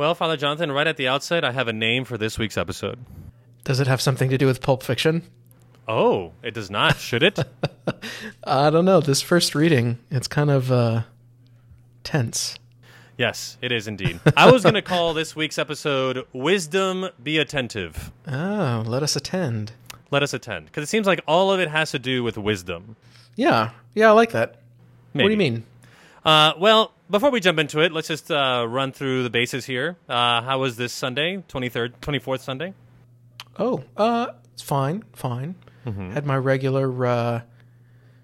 Well, Father Jonathan, right at the outset, I have a name for this week's episode. Does it have something to do with Pulp Fiction? Oh, it does not, should it? I don't know. This first reading, it's kind of uh, tense. yes, it is indeed. I was going to call this week's episode Wisdom Be Attentive. Oh, let us attend. Let us attend. Because it seems like all of it has to do with wisdom. Yeah, yeah, I like that. What do you mean? Uh, well, before we jump into it, let's just uh, run through the bases here. Uh, how was this Sunday, 23rd, 24th Sunday? Oh, uh, it's fine, fine. Mm-hmm. Had my regular uh,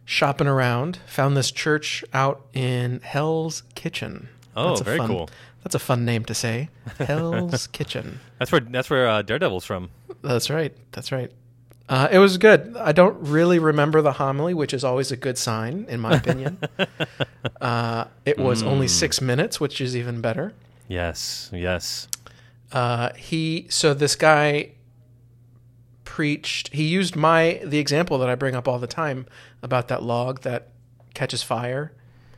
shopping around. Found this church out in Hell's Kitchen. Oh, That's a very fun- cool. That's a fun name to say. Hell's Kitchen. That's where that's where uh, Daredevil's from. That's right. That's right. Uh, it was good. I don't really remember the homily, which is always a good sign, in my opinion. uh, it was Mm. only six minutes, which is even better. Yes, yes. Uh, he so this guy preached. He used my the example that I bring up all the time about that log that catches fire.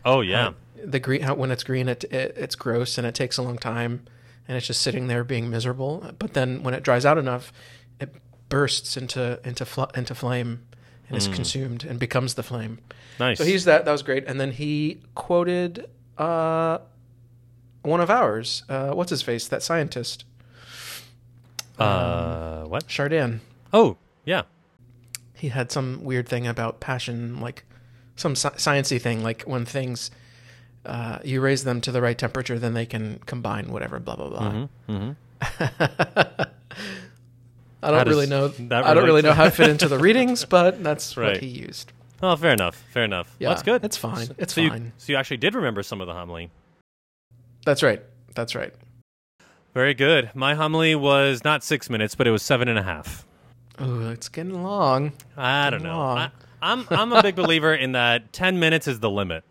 Oh yeah. The green when it's green, it, it it's gross and it takes a long time, and it's just sitting there being miserable. But then when it dries out enough, it bursts into into fl- into flame and is consumed and becomes the flame. nice. So he's that. That was great. And then he quoted uh, one of ours. Uh, what's his face? That scientist, uh, what? Chardin. Oh, yeah. He had some weird thing about passion, like some sci- sciency thing, like when things uh, you raise them to the right temperature, then they can combine whatever. Blah blah blah. hmm I don't does really know. that I don't really know how it fit into the readings, but that's Right. what he used. Oh, fair enough. Fair enough. Yeah, well, that's good. It's fine. It's so fine. You, so you actually did remember some of the homily. That's right. That's right. Very good. My homily was not six minutes, but it was seven and a half. Oh, it's getting long. I don't know. Long. I, I'm I'm a big believer in that ten minutes is the limit,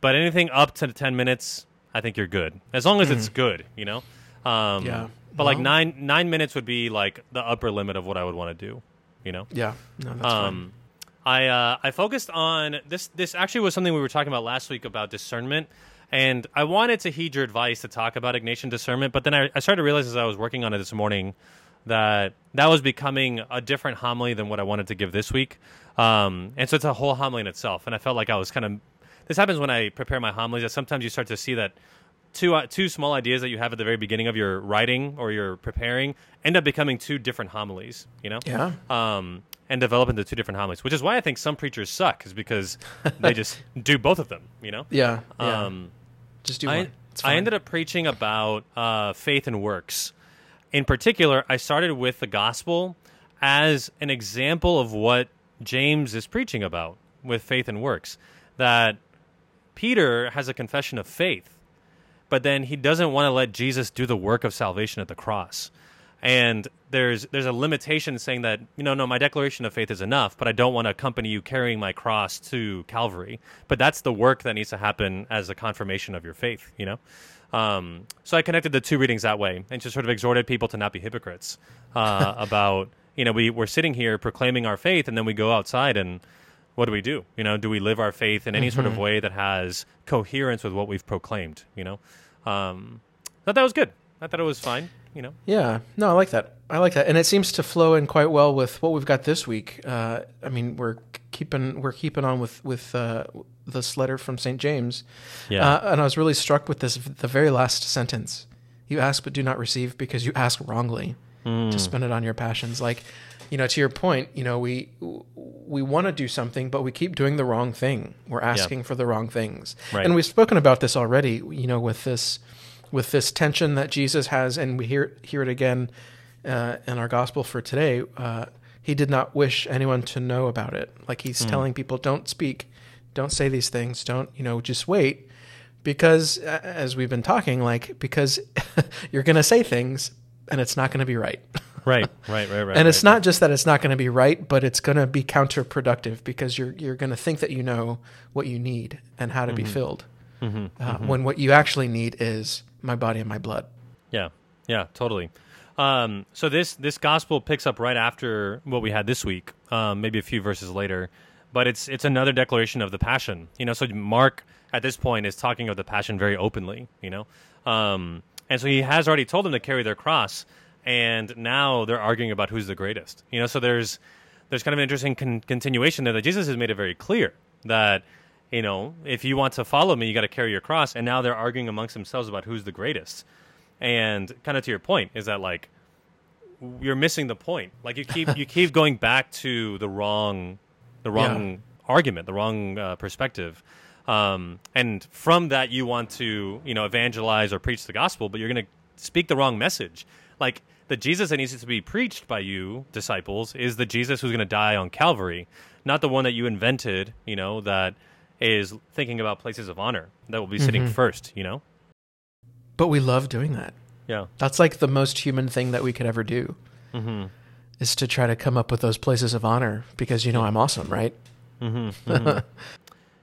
but anything up to ten minutes, I think you're good as long as it's good. You know. Um, Yeah. But like nine nine minutes would be like the upper limit of what I would want to do. You know. Yeah. No, that's fine. Um, I uh, I focused on this. This actually was something we were talking about last week about discernment, and I wanted to heed your advice to talk about Ignatian discernment. But then I, I started to realize as I was working on it this morning that that was becoming a different homily than what I wanted to give this week. Um, and so it's a whole homily in itself. And I felt like I was kind of. This happens when I prepare my homilies. That sometimes you start to see that two uh, two small ideas that you have at the very beginning of your writing or your preparing end up becoming two different homilies. You know yeah. um, and develop into two different homilies, which is why I think some preachers suck, is because they just do both of them. You know. Yeah. Yeah. Um, Just do I, one. I ended up preaching about uh, faith and works. In particular, I started with the gospel as an example of what James is preaching about with faith and works. That Peter has a confession of faith, but then he doesn't want to let Jesus do the work of salvation at the cross. And there's there's a limitation saying that you know no my declaration of faith is enough, but I don't want to accompany you carrying my cross to Calvary. But that's the work that needs to happen as a confirmation of your faith. You know, um, so I connected the two readings that way and just sort of exhorted people to not be hypocrites uh, about you know we we're sitting here proclaiming our faith and then we go outside and what do we do? You know, do we live our faith in any sort of way that has coherence with what we've proclaimed? You know, um, thought that was good. I thought it was fine. You know, Yeah, no, I like that. I like that, and it seems to flow in quite well with what we've got this week. Uh, I mean, we're keeping we're keeping on with with uh, this letter from Saint James, yeah, uh, and I was really struck with this the very last sentence. You ask but do not receive because you ask wrongly Hmm. to spend it on your passions. Like, you know, to your point, you know, we we want to do something, but we keep doing the wrong thing. We're asking for the wrong things, Right. and we've spoken about this already. You know, with this with this tension that Jesus has, and we hear hear it again uh, in our gospel for today. Uh, he did not wish anyone to know about it. Like he's telling people, don't speak, don't say these things, don't you know, just wait, because as we've been talking, like because you're going to say things and it's not going to be right. right, right, right, right. and it's right. not just that it's not going to be right, but it's going to be counterproductive because you're you're going to think that you know what you need and how to be filled, Mhm, uh, when what you actually need is my body and my blood. Yeah, yeah, totally. Um, so this this gospel picks up right after what we had this week, um, maybe a few verses later, but it's it's another declaration of the passion. You know, so Mark at this point is talking of the passion very openly. You know, um, and so he has already told them to carry their cross, and now they're arguing about who's the greatest. You know, so there's there's kind of an interesting con- continuation there that Jesus has made it very clear that you know if you want to follow me, you got to carry your cross, and now they're arguing amongst themselves about who's the greatest. And kind of to your point is that like you're missing the point. Like you keep you keep going back to the wrong the wrong Yeah. argument, the wrong uh, perspective. Um, and from that, you want to you know evangelize or preach the gospel, but you're going to speak the wrong message. Like the Jesus that needs to be preached by you disciples is the Jesus who's going to die on Calvary, not the one that you invented. You know that is thinking about places of honor that will be sitting first. You know, But we love doing that. yeah, That's like the most human thing that we could ever do. Mm-hmm. Is to try to come up with those places of honor because you know I'm awesome, right?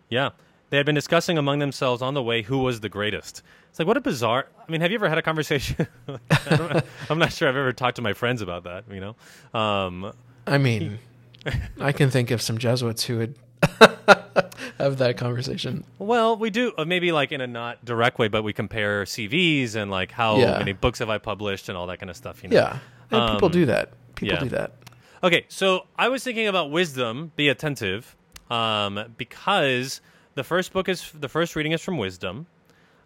Yeah. They had been discussing among themselves on the way who was the greatest. It's like, what a bizarre. I mean, have you ever had a conversation? I'm not sure I've ever talked to my friends about that, you know? Um, I mean, I can think of some Jesuits who would have that conversation. well, we do, uh, maybe like in a not direct way, but we compare CVs and like how Yeah. many books have I published and all that kind of stuff, you know? Yeah, and people Um, do that. People yeah. do that. Okay, so I was thinking about wisdom, be attentive, um, because the first book is the first reading is from wisdom,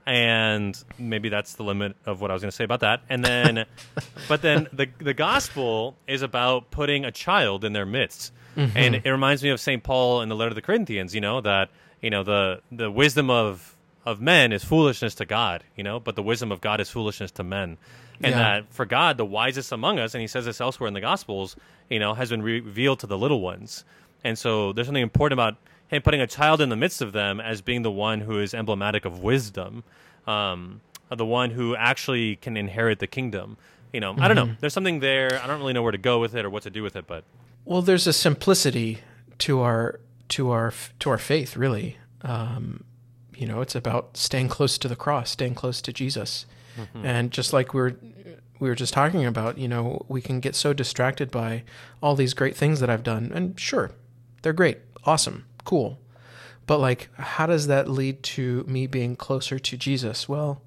and maybe that's the limit of what I was going to say about that. And then, but then the the gospel is about putting a child in their midst, mm-hmm. and it reminds me of Saint Paul in the letter to the Corinthians. You know that you know the the wisdom of of men is foolishness to God. You know, but the wisdom of God is foolishness to men. And Yeah. that for God, the wisest among us, and he says this elsewhere in the Gospels, you know, has been re- revealed to the little ones. And so there's something important about him putting a child in the midst of them as being the one who is emblematic of wisdom, um, the one who actually can inherit the kingdom. You know, I don't know. There's something there. I don't really know where to go with it or what to do with it, but Well, there's a simplicity to our to our to our faith, really. Um, you know, it's about staying close to the cross, staying close to Jesus, and just like we were we were just talking about, you know, we can get so distracted by all these great things that I've done, and sure, they're great, awesome, cool, but like, how does that lead to me being closer to Jesus? Well,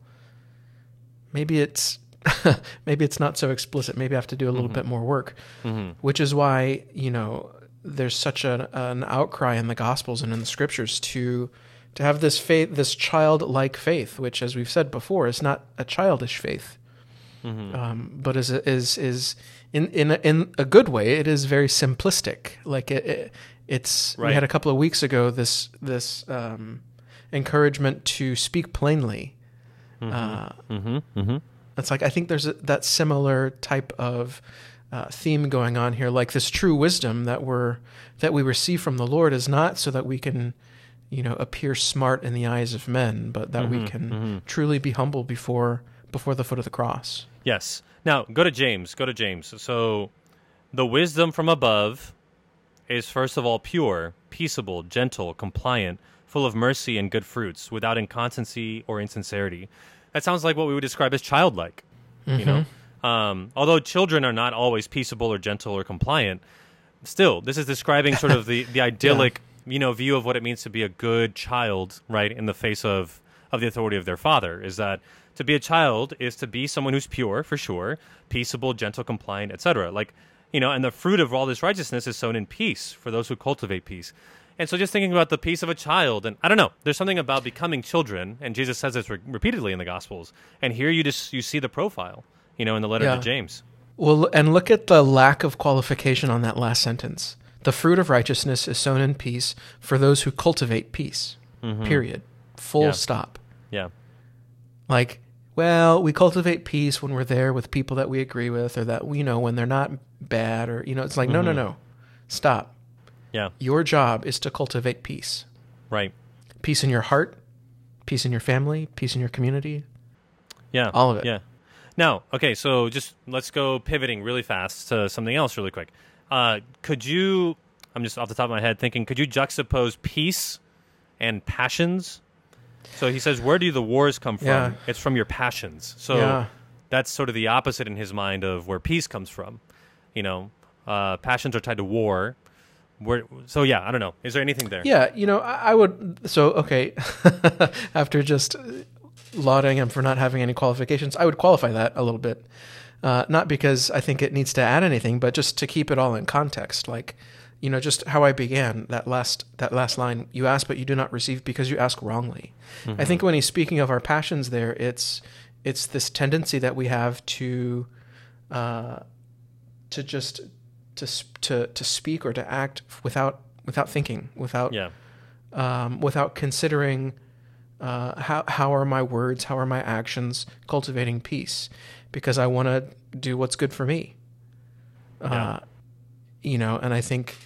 maybe it's maybe it's not so explicit. Maybe I have to do a little mm-hmm. bit more work, mm-hmm. which is why you know there's such an, an outcry in the Gospels and in the Scriptures to to have this faith, this childlike faith, which, as we've said before, is not a childish faith, um, but is is is in in a, in a good way. It is very simplistic. Like it, it it's we had a couple of weeks ago this this um, encouragement to speak plainly. Uh, mm-hmm, mm-hmm. it's like I think there's a, that similar type of uh, theme going on here. Like this true wisdom that we're that we receive from the Lord is not so that we can, you know, appear smart in the eyes of men, but that we can truly be humble before before the foot of the cross. Yes. Now go to James. Go to James. So the wisdom from above is first of all pure, peaceable, gentle, compliant, full of mercy and good fruits, without inconstancy or insincerity. That sounds like what we would describe as childlike. You know, um, although children are not always peaceable or gentle or compliant, still this is describing sort of the the idyllic you know view of what it means to be a good child, right, in the face of of the authority of their father. Is that to be a child is to be someone who's pure for sure, peaceable, gentle, compliant, etc. Like you know, and the fruit of all this righteousness is sown in peace for those who cultivate peace. And so, just thinking about the peace of a child, and I don't know, there's something about becoming children, and Jesus says this re- repeatedly in the Gospels. And here you just you see the profile, you know, in the letter Yeah. to James. Well, and look at the lack of qualification on that last sentence. The fruit of righteousness is sown in peace for those who cultivate peace. Mm-hmm. Period. Full Yeah. stop. Yeah, like well we cultivate peace when we're there with people that we agree with or that you know when they're not bad or you know it's like no no no stop yeah, your job is to cultivate peace right. peace in your heart peace in your family peace in your community Yeah. All of it. Yeah. Now, okay, so just let's go pivoting really fast to something else really quick. Uh, could you, I'm just off the top of my head thinking, could you juxtapose peace and passions? So he says, where do the wars come from? Yeah. It's from your passions. So Yeah. that's sort of the opposite in his mind of where peace comes from. You know, uh, passions are tied to war. Where, so yeah, I don't know. Is there anything there? yeah you know i, I would so okay after just lauding him for not having any qualifications. I would qualify that a little bit, uh, not because I think it needs to add anything, but just to keep it all in context. Like, you know, just how I began that last that last line. You ask, but you do not receive because you ask wrongly. Mm-hmm. I think when he's speaking of our passions, there, it's it's this tendency that we have to uh, to just to to to speak or to act without without thinking, without yeah. um, without considering uh, how how are my words, how are my actions cultivating peace, because I want to do what's good for me. Yeah. Uh, you know, and I think,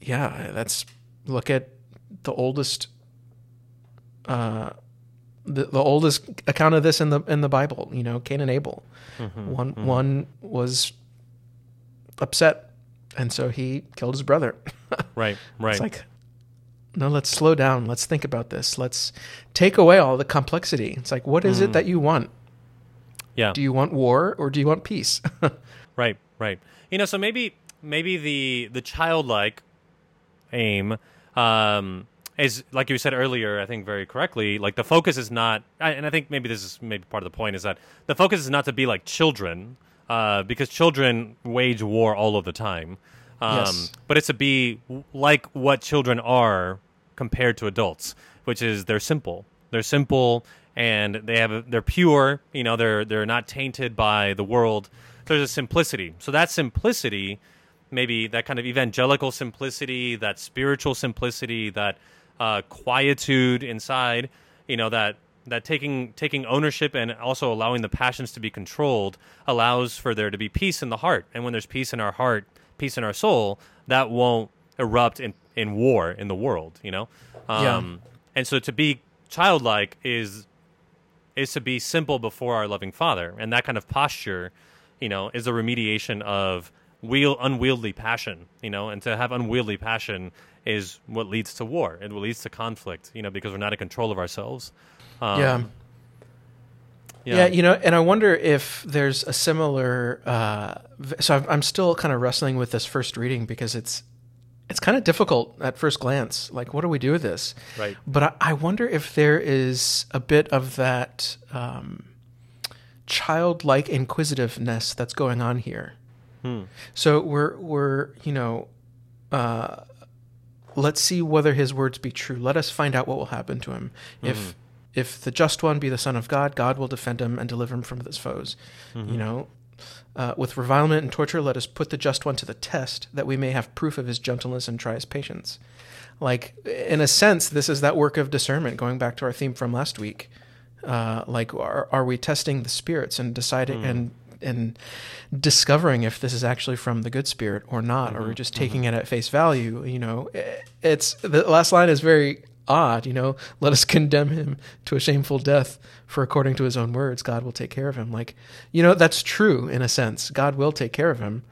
yeah, that's look at the oldest, uh, the, the oldest account of this in the in the Bible. You know, Cain and Abel. Mm-hmm, one mm-hmm. one was upset, and so he killed his brother. right, right. It's like, no, let's slow down. Let's think about this. Let's take away all the complexity. It's like, what is mm. it that you want? Yeah. Do you want war or do you want peace? right, right. You know, so maybe maybe the the childlike aim um, is like you said earlier. I think very correctly. Like the focus is not, and I think maybe this is maybe part of the point is that the focus is not to be like children, uh, because children wage war all of the time. Um, yes. But it's to be like what children are compared to adults, which is they're simple. They're simple and they have they're pure. You know, they're they're not tainted by the world. There's a simplicity. So that simplicity, maybe that kind of evangelical simplicity, that spiritual simplicity, that uh, quietude inside. You know that that taking taking ownership and also allowing the passions to be controlled allows for there to be peace in the heart. And when there's peace in our heart, peace in our soul, that won't erupt in, in war in the world, you know? Um, yeah. And so to be childlike is is to be simple before our loving Father, and that kind of posture, you know, is a remediation of wheel unwieldy passion, you know, and to have unwieldy passion is what leads to war. It leads to conflict, you know, because we're not in control of ourselves. Um, yeah. Yeah. yeah. you know, and I wonder if there's a similar. Uh, so I'm still kind of wrestling with this first reading because it's it's kind of difficult at first glance. Like, what do we do with this? Right. But I, I wonder if there is a bit of that um, childlike inquisitiveness that's going on here. Hmm. So we're we're you know. Uh, let's see whether his words be true. Let us find out what will happen to him. Mm-hmm. If if the just one be the Son of God, God will defend him and deliver him from his foes. Mm-hmm. You know, uh, with revilement and torture, let us put the just one to the test, that we may have proof of his gentleness and try his patience. Like, in a sense, this is that work of discernment, going back to our theme from last week. Uh, like, are, are we testing the spirits and deciding mm. and and discovering if this is actually from the good spirit or not, mm-hmm. or just taking mm-hmm. it at face value? You know, it's the last line is very odd, you know, let us condemn him to a shameful death, for according to his own words, God will take care of him. Like, you know, that's true in a sense. God will take care of him.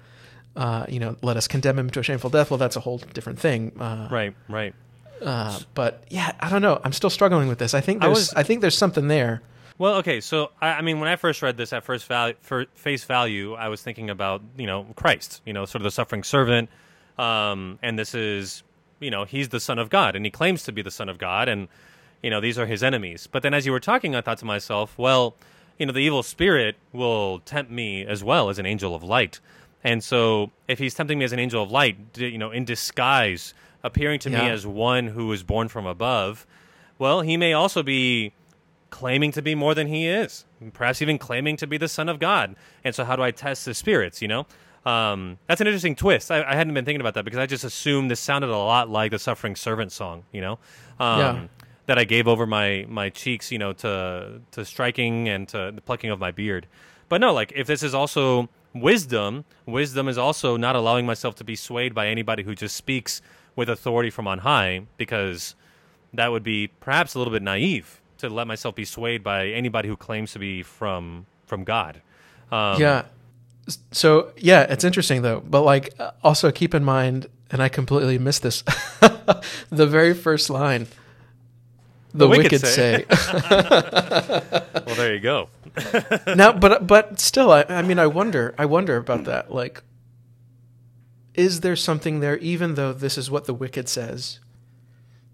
Uh, you know, let us condemn him to a shameful death. Well, that's a whole different thing. Uh, right, right. Uh, but yeah, I don't know. I'm still struggling with this. I think there's, I, was, I think there's something there. Well, okay. So, I, I mean, when I first read this at first value, for face value, I was thinking about, you know, Christ, you know, sort of the suffering servant. Um, and this is you know, he's the son of God and he claims to be the son of God and you know, these are his enemies. But then as you were talking, I thought to myself, well, you know, the evil spirit will tempt me as well as an angel of light. And so if he's tempting me as an angel of light, you know, in disguise, appearing to yeah. me as one who is born from above, well, he may also be claiming to be more than he is, perhaps even claiming to be the son of God. And so how do I test the spirits, you know? Um, that's an interesting twist. I, I, hadn't been thinking about that because I just assumed this sounded a lot like the Suffering Servant song, you know, um, yeah. that I gave over my my cheeks, you know, to to striking and to the plucking of my beard. But no, like if this is also wisdom, wisdom is also not allowing myself to be swayed by anybody who just speaks with authority from on high, because that would be perhaps a little bit naive to let myself be swayed by anybody who claims to be from from God. Um, yeah, so yeah, it's interesting though. But like, also keep in mind, and I completely missed this. the very first line, the, the wicked, wicked, say. say. well, there you go. now, but but still, I, I mean, I wonder, I wonder about that. Like, is there something there, even though this is what the wicked says?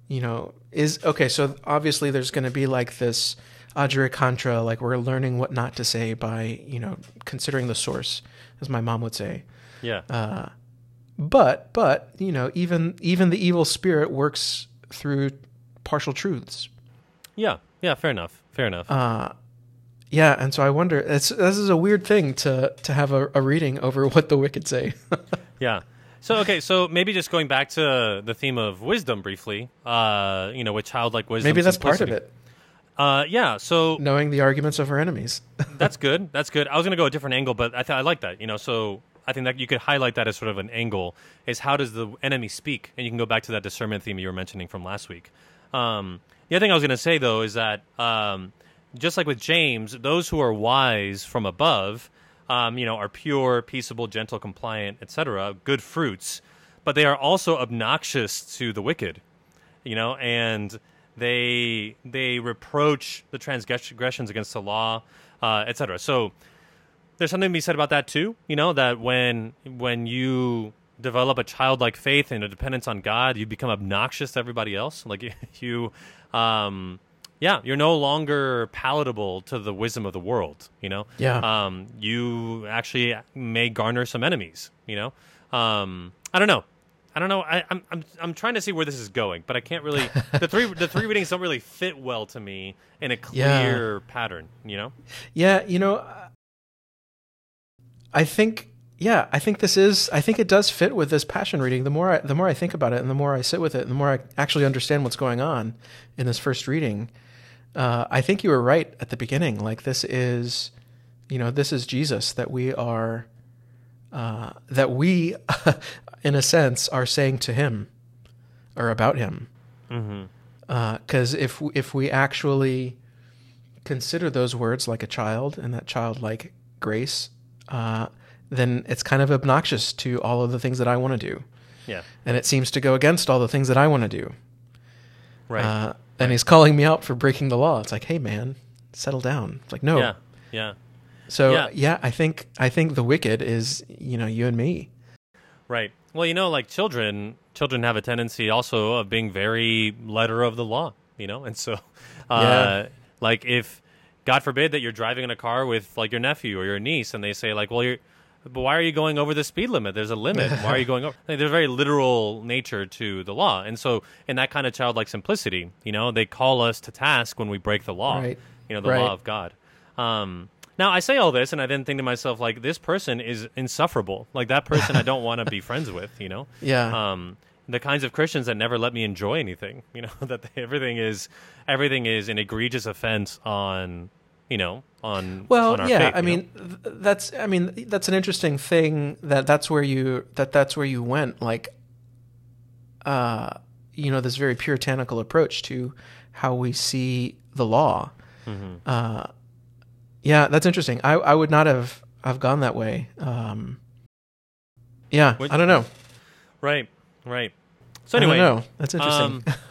You know, is okay. So obviously, there's going to be like this agere contra, like we're learning what not to say by you know considering the source, as my mom would say. Yeah. Uh, but but you know even even the evil spirit works through partial truths. yeah. Yeah. Fair enough. Fair enough. Uh, yeah, and so I wonder. It's, this is a weird thing to to have a, a reading over what the wicked say. Yeah. So okay, so maybe just going back to the theme of wisdom briefly, uh, you know, with childlike wisdom. Maybe that's part of it. Uh, yeah. So Knowing the arguments of our enemies. that's good. That's good. I was gonna go a different angle, but I th- I like that. You know, so I think that you could highlight that as sort of an angle is how does the enemy speak, and you can go back to that discernment theme you were mentioning from last week. Um, the other thing I was gonna say though is that um, just like with James, those who are wise from above, um, you know, are pure, peaceable, gentle, compliant, etc., good fruits, but they are also obnoxious to the wicked you know, and they they reproach the transgressions against the law, uh, etc. So there's something to be said about that too. You know, that when when you develop a childlike faith and a dependence on God, you become obnoxious to everybody else. Like you, um, yeah, you're no longer palatable to the wisdom of the world. You know, Yeah. um, you actually may garner some enemies. You know, um, I don't know. I don't know. I, I'm I'm I'm trying to see where this is going, but I can't really. the three the three readings don't really fit well to me in a Yeah. clear pattern. You know. Yeah, you know, I think yeah, I think this is I think it does fit with this passion reading. The more I, the more I think about it and the more I sit with it, the more I actually understand what's going on in this first reading. Uh, I think you were right at the beginning. Like this is, you know, this is Jesus that we are, uh, that we, in a sense, are saying to him, or about him. Mm-hmm. Because if if we actually consider those words like a child and that childlike grace, uh, then it's kind of obnoxious to all of the things that I want to do, Yeah. and it seems to go against all the things that I want to do. Right. And he's calling me out for breaking the law. It's like, hey man, settle down. It's like, no. Yeah. Yeah. So Yeah. yeah. I think I think the wicked is you know you and me. Right. Well, you know, like children, children have a tendency also of being very letter of the law, you know, and so, uh, Yeah. like if, God forbid, that you're driving in a car with like your nephew or your niece, and they say like, well, you're, but why are you going over the speed limit? There's a limit. Why are you going over? Like, there's a very literal nature to the law, and so in that kind of childlike simplicity, you know, they call us to task when we break the law, Right. you know, the Right. law of God. Um, now I say all this, and I then think to myself, like, this person is insufferable. Like that person, I don't want to be friends with. You know, Yeah. um, the kinds of Christians that never let me enjoy anything. You know, that they, everything is everything is an egregious offense on, you know, on Well, on our yeah, faith, I mean th- that's I mean that's an interesting thing that that's where you that that's where you went like uh you know this very puritanical approach to how we see the law. Mm-hmm. Uh yeah, that's interesting. I I would not have have gone that way. Um Yeah, Would- I don't know. right, right. So anyway, know. That's interesting.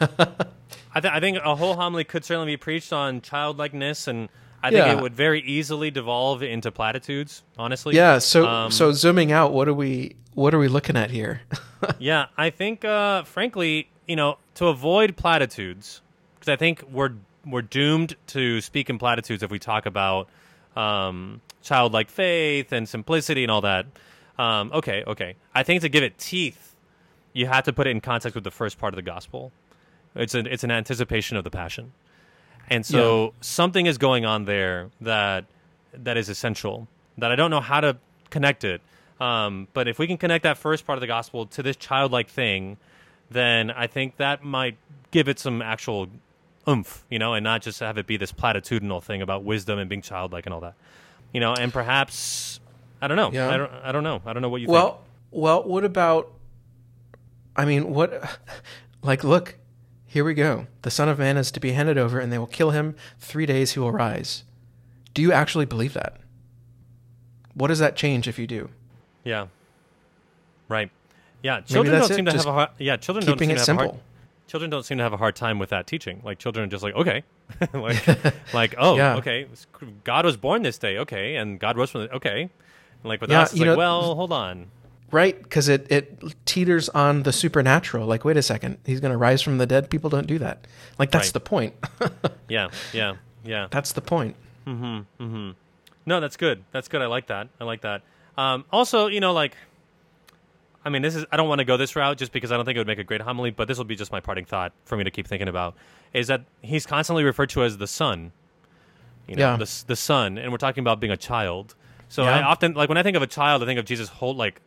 I, th- I think a whole homily could certainly be preached on childlikeness, and I think Yeah. it would very easily devolve into platitudes. Honestly, yeah, so Um, so zooming out, what are we what are we looking at here? yeah, I think, uh, frankly, you know, to avoid platitudes, because I think we're we're doomed to speak in platitudes if we talk about um, childlike faith and simplicity and all that. Um, okay, okay. I think to give it teeth, you have to put it in context with the first part of the gospel. It's an it's an anticipation of the passion, and so something is going on there that that is essential. That I don't know how to connect it. Um, but if we can connect that first part of the gospel to this childlike thing, then I think that might give it some actual oomph, you know, and not just have it be this platitudinal thing about wisdom and being childlike and all that, you know. And perhaps I don't know. Yeah. I don't. I don't know. I don't know what you think. Well, well, what about? I mean, what? Like, look, here we go. The Son of Man is to be handed over, and they will kill him. Three days he will rise. Do you actually believe that? What does that change if you do? Yeah. Right. Yeah. Children don't it, seem to just have a hard. Yeah. Children don't seem it to have a hard. Children don't seem to have a hard time with that teaching. Like children are just like okay, like like oh Yeah. okay, God was born this day. Okay, and God rose from the okay. And like with Yeah, us, it's like know- well, hold on. Right? Because it, it teeters on the supernatural. Like, wait a second, he's going to rise from the dead. People don't do that. Like, that's Right. the point. Yeah. Yeah. Yeah. That's the point. Mm-hmm. Mm-hmm. No, that's good. That's good. I like that. I like that. Um, also, you know, like, I mean, this is, I don't want to go this route just because I don't think it would make a great homily, but this will be just my parting thought for me to keep thinking about is that he's constantly referred to as the son. You know, Yeah. the, the son. And we're talking about being a child. So Yeah. I often, like, when I think of a child, I think of Jesus hold, like,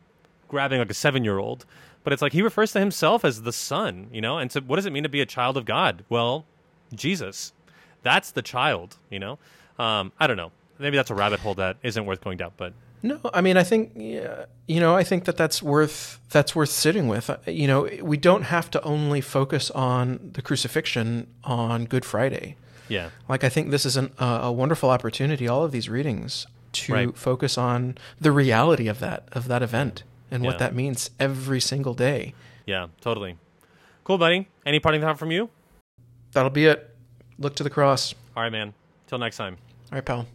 grabbing like a seven year old. But it's like he refers to himself as the son, you know? And so what does it mean to be a child of God? Well, Jesus. That's the child, you know? Um, I don't know. Maybe that's a rabbit hole that isn't worth going down, but No, I mean, I think yeah, you know, I think that that's worth that's worth sitting with. Uh, You know, we don't have to only focus on the crucifixion on Good Friday. yeah. Like, I think this is an, uh, a wonderful opportunity. All of these readings to Right. focus on the reality of that of that event and Yeah. what that means every single day. Yeah, totally. Cool, buddy. Any parting thought from you? That'll be it. Look to the cross. All right, man. Till next time. All right, pal.